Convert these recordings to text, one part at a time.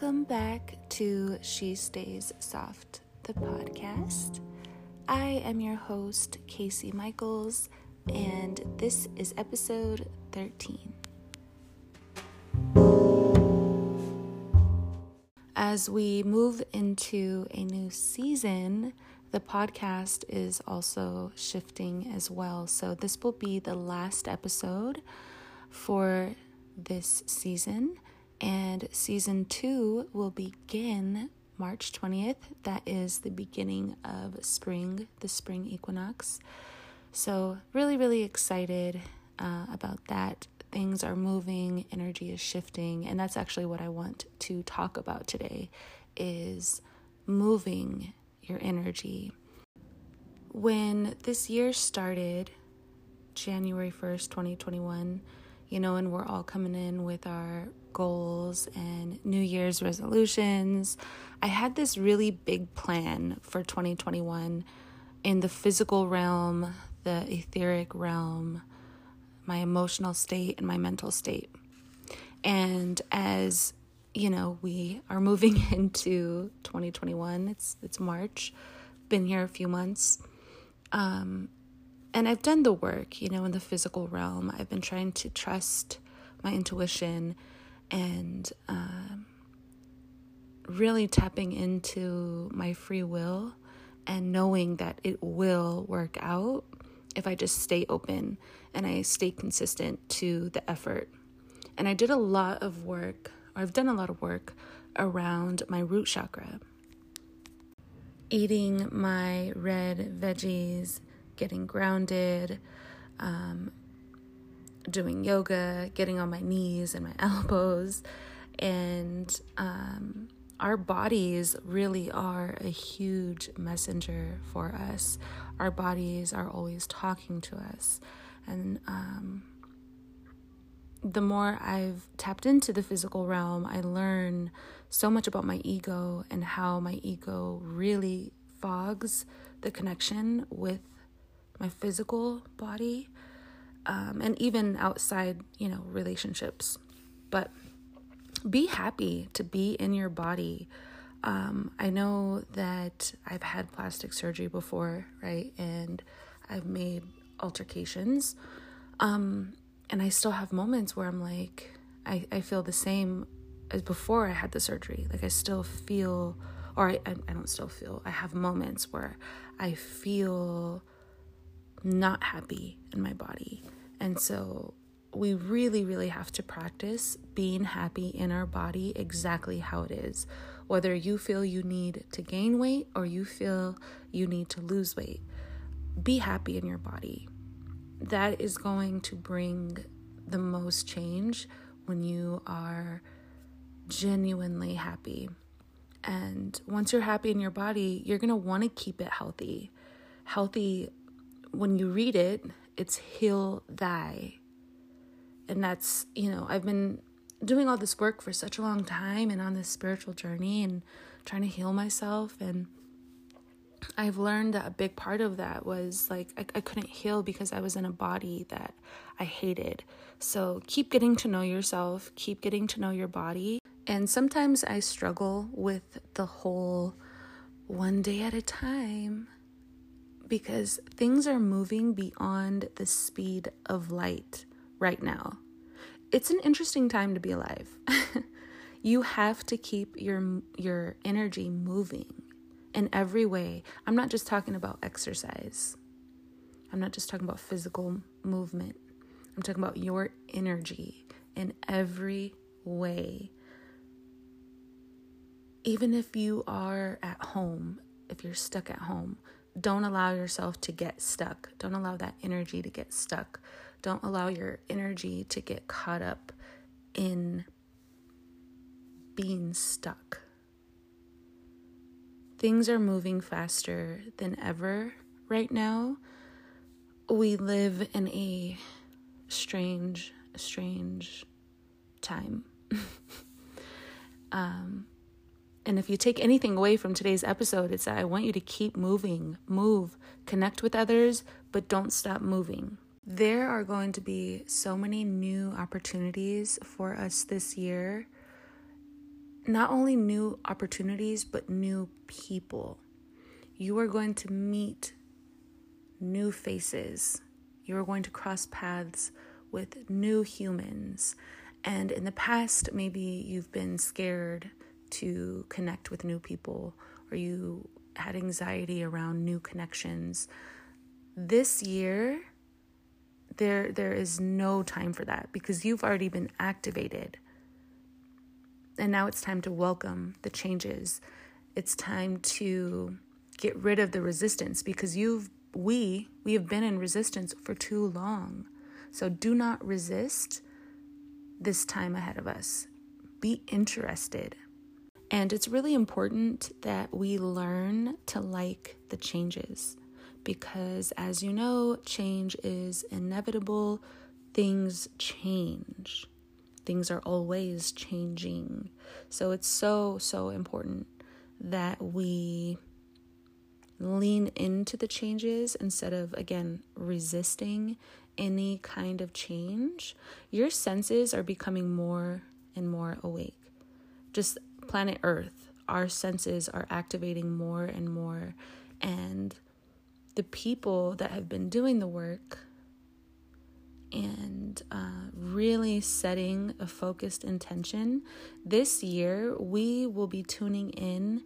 Welcome back to She Stays Soft, the podcast. I am your host, Casey Michaels, and this is episode 13. As we move into a new season, the podcast is also shifting as well. So, this will be the last episode for this season, and season two will begin March 20th. That is the beginning of spring, the spring equinox. So, really, really excited uh, about that. Things are moving, energy is shifting, and that's actually what I want to talk about today is moving your energy. When this year started, January 1st, 2021, you know, and we're all coming in with our goals and New Year's resolutions. I had this really big plan for 2021 in the physical realm, the etheric realm, my emotional state, and my mental state. And as you know, we are moving into 2021. It's it's March. Been here a few months. Um, and I've done the work, you know, in the physical realm. I've been trying to trust my intuition and um, really tapping into my free will and knowing that it will work out if I just stay open and I stay consistent to the effort. And I did a lot of work, or I've done a lot of work around my root chakra. Eating my red veggies, getting grounded, um, doing yoga, getting on my knees and my elbows. And um, our bodies really are a huge messenger for us. Our bodies are always talking to us. And um, the more I've tapped into the physical realm, I learn so much about my ego and how my ego really fogs the connection with my physical body, um, and even outside, you know, relationships. But be happy to be in your body. Um, I know that I've had plastic surgery before, right? And I've made altercations. Um, and I still have moments where I'm like, I, I feel the same as before I had the surgery. Like I still feel, or I, I don't still feel, I have moments where I feel not happy in my body. And so we really, really have to practice being happy in our body exactly how it is. Whether you feel you need to gain weight or you feel you need to lose weight, be happy in your body. That is going to bring the most change when you are genuinely happy. And once you're happy in your body, you're going to want to keep it healthy. Healthy when you read it, it's heal thy. And that's, you know, I've been doing all this work for such a long time and on this spiritual journey and trying to heal myself. And I've learned that a big part of that was like I, I couldn't heal because I was in a body that I hated. So keep getting to know yourself, keep getting to know your body. And sometimes I struggle with the whole one day at a time because things are moving beyond the speed of light right now. It's an interesting time to be alive. you have to keep your your energy moving in every way. I'm not just talking about exercise. I'm not just talking about physical movement. I'm talking about your energy in every way. Even if you are at home, if you're stuck at home, don't allow yourself to get stuck. Don't allow that energy to get stuck. Don't allow your energy to get caught up in being stuck. Things are moving faster than ever right now. We live in a strange, strange time. um, and if you take anything away from today's episode, it's that I want you to keep moving, move, connect with others, but don't stop moving. There are going to be so many new opportunities for us this year not only new opportunities, but new people. You are going to meet new faces. You are going to cross paths with new humans. And in the past, maybe you've been scared to connect with new people or you had anxiety around new connections. This year, there there is no time for that because you've already been activated. And now it's time to welcome the changes. It's time to get rid of the resistance because you've we we have been in resistance for too long. So do not resist this time ahead of us. Be interested. And it's really important that we learn to like the changes because, as you know, change is inevitable. Things change, things are always changing. So it's so, so important that we lean into the changes instead of, again, resisting any kind of change. Your senses are becoming more and more awake. Just planet Earth, our senses are activating more and more. And the people that have been doing the work and uh, really setting a focused intention, this year we will be tuning in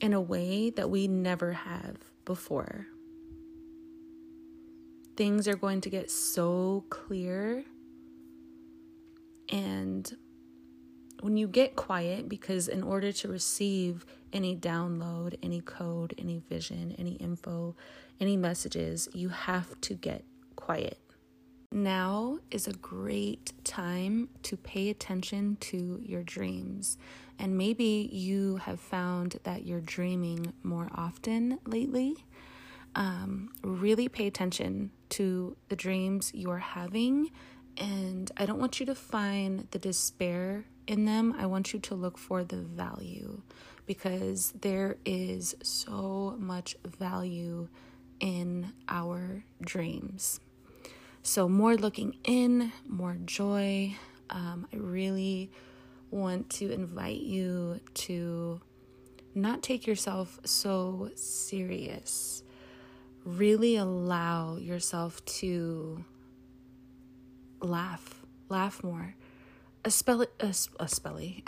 in a way that we never have before. Things are going to get so clear. And when you get quiet, because in order to receive any download, any code, any vision, any info, any messages, you have to get quiet. Now is a great time to pay attention to your dreams. And maybe you have found that you're dreaming more often lately. Um, really pay attention to the dreams you're having. And I don't want you to find the despair in them. I want you to look for the value because there is so much value in our dreams. So, more looking in, more joy. Um, I really want to invite you to not take yourself so serious. Really allow yourself to laugh, laugh more. A spelly, a, a spelly.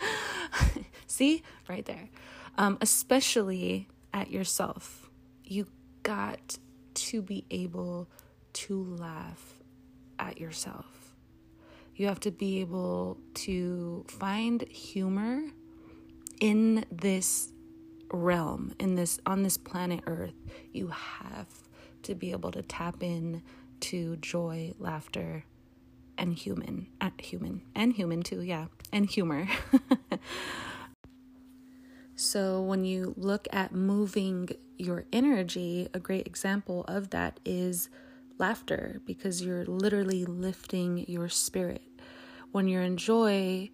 See, right there. Um, especially at yourself. You got to be able to laugh at yourself. You have to be able to find humor in this realm, in this on this planet Earth. You have to be able to tap in to joy, laughter, and human, human, and human too, yeah, and humor. So, when you look at moving your energy, a great example of that is laughter because you're literally lifting your spirit. When you're in joy,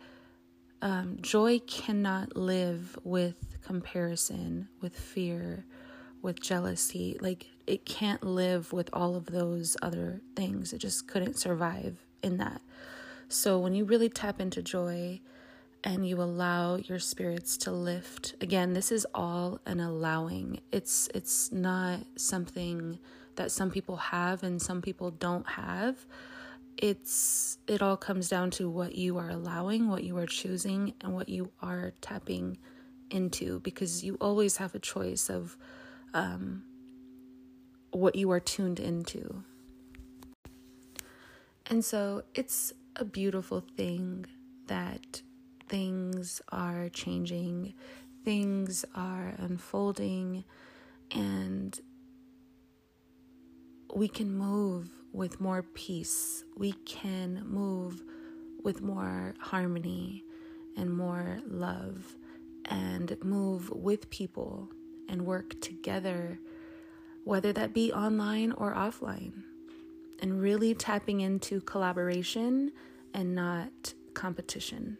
um, joy cannot live with comparison, with fear, with jealousy. Like, it can't live with all of those other things. It just couldn't survive in that. So, when you really tap into joy, and you allow your spirits to lift again this is all an allowing. It's it's not something that some people have and some people don't have. It's it all comes down to what you are allowing what you are choosing and what you are tapping into because you always have a choice of um, what you are tuned into and so it's a beautiful thing that things are changing, things are unfolding, and we can move with more peace. We can move with more harmony and more love and move with people and work together, whether that be online or offline, and really tapping into collaboration and not competition.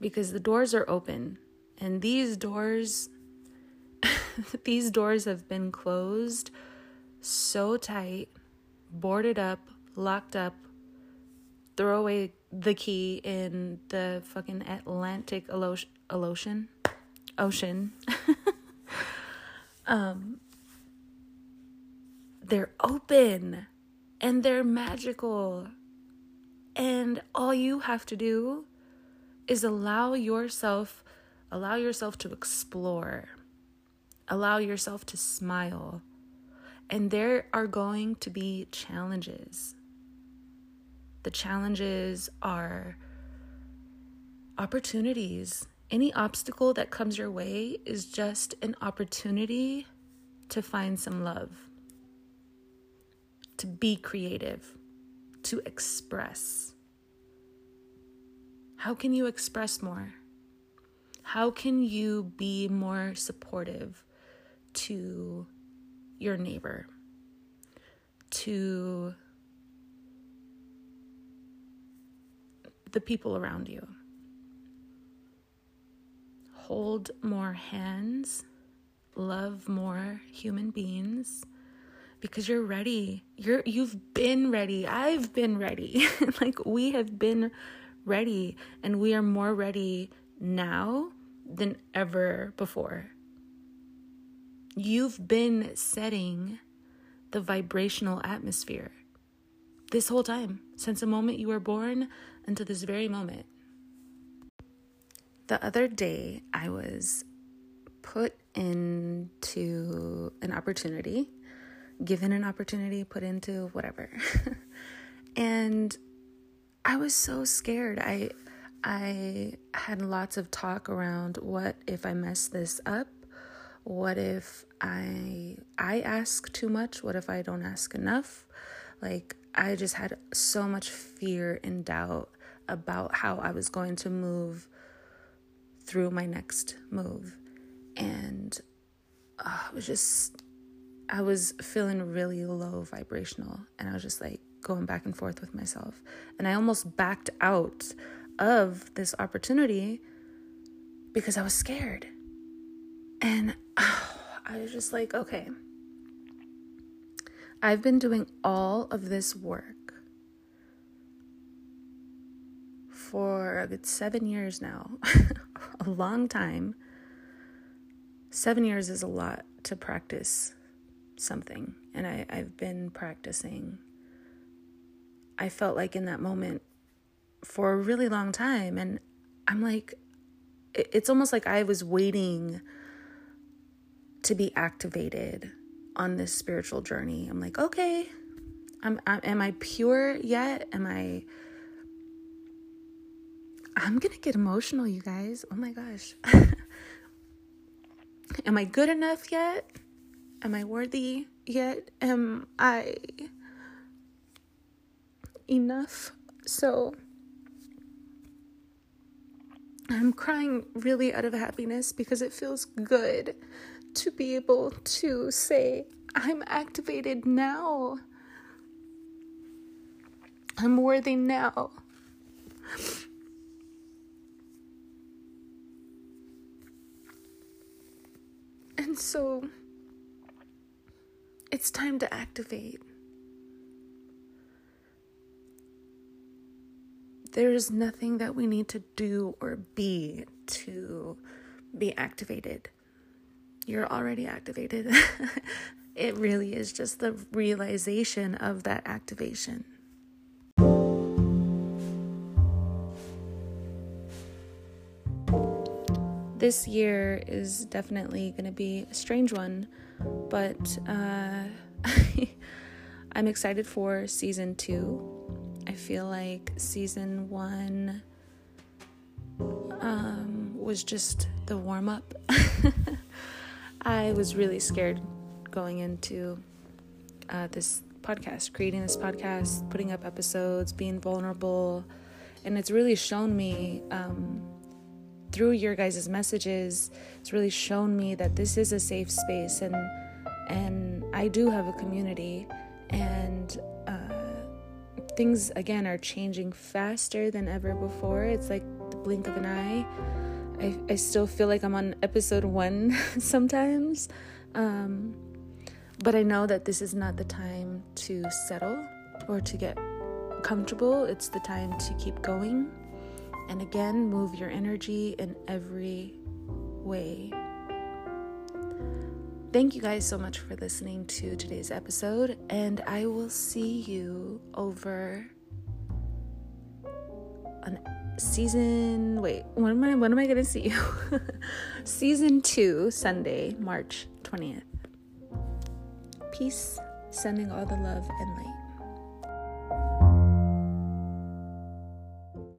Because the doors are open and these doors these doors have been closed so tight, boarded up, locked up throw away the key in the fucking Atlantic ocean ocean. Um they're open and they're magical. And all you have to do is allow yourself allow yourself to explore. Allow yourself to smile. And there are going to be challenges. The challenges are opportunities. Any obstacle that comes your way is just an opportunity to find some love, to be creative, to express. How can you express more? How can you be more supportive to your neighbor, to the people around you. Hold more hands, love more human beings because you're ready. You're you've been ready. I've been ready. like we have been ready and we are more ready now than ever before. You've been setting the vibrational atmosphere this whole time since the moment you were born until this very moment. The other day, I was put into an opportunity, given an opportunity, put into whatever. and I was so scared. I I had lots of talk around what if I mess this up? What if I I ask too much? What if I don't ask enough? Like I just had so much fear and doubt about how I was going to move through my next move. And uh, I was just, I was feeling really low vibrational. And I was just like going back and forth with myself. And I almost backed out of this opportunity because I was scared. And oh, I was just like, okay, I've been doing all of this work for a good seven years now, a long time. Seven years is a lot to practice something, and I, I've been practicing. I felt like in that moment for a really long time, and I'm like, it's almost like I was waiting to be activated on this spiritual journey. I'm like, okay, I'm, I'm am I pure yet? Am I I'm gonna get emotional, you guys. Oh my gosh. Am I good enough yet? Am I worthy yet? Am I enough? So I'm crying really out of happiness because it feels good to be able to say, I'm activated now. I'm worthy now. And so it's time to activate. There is nothing that we need to do or be to be activated. You're already activated. it really is just the realization of that activation. This year is definitely going to be a strange one, but uh, I'm excited for season two. I feel like season one um, was just the warm up. I was really scared going into uh, this podcast, creating this podcast, putting up episodes, being vulnerable. And it's really shown me um, through your guys' messages, it's really shown me that this is a safe space and and I do have a community and uh, things again are changing faster than ever before. It's like the blink of an eye. I, I still feel like I'm on episode one sometimes. Um, but I know that this is not the time to settle or to get comfortable, it's the time to keep going. And again, move your energy in every way. Thank you guys so much for listening to today's episode, and I will see you over on season. Wait, when am I? When am I gonna see you? season two, Sunday, March twentieth. Peace. Sending all the love and light.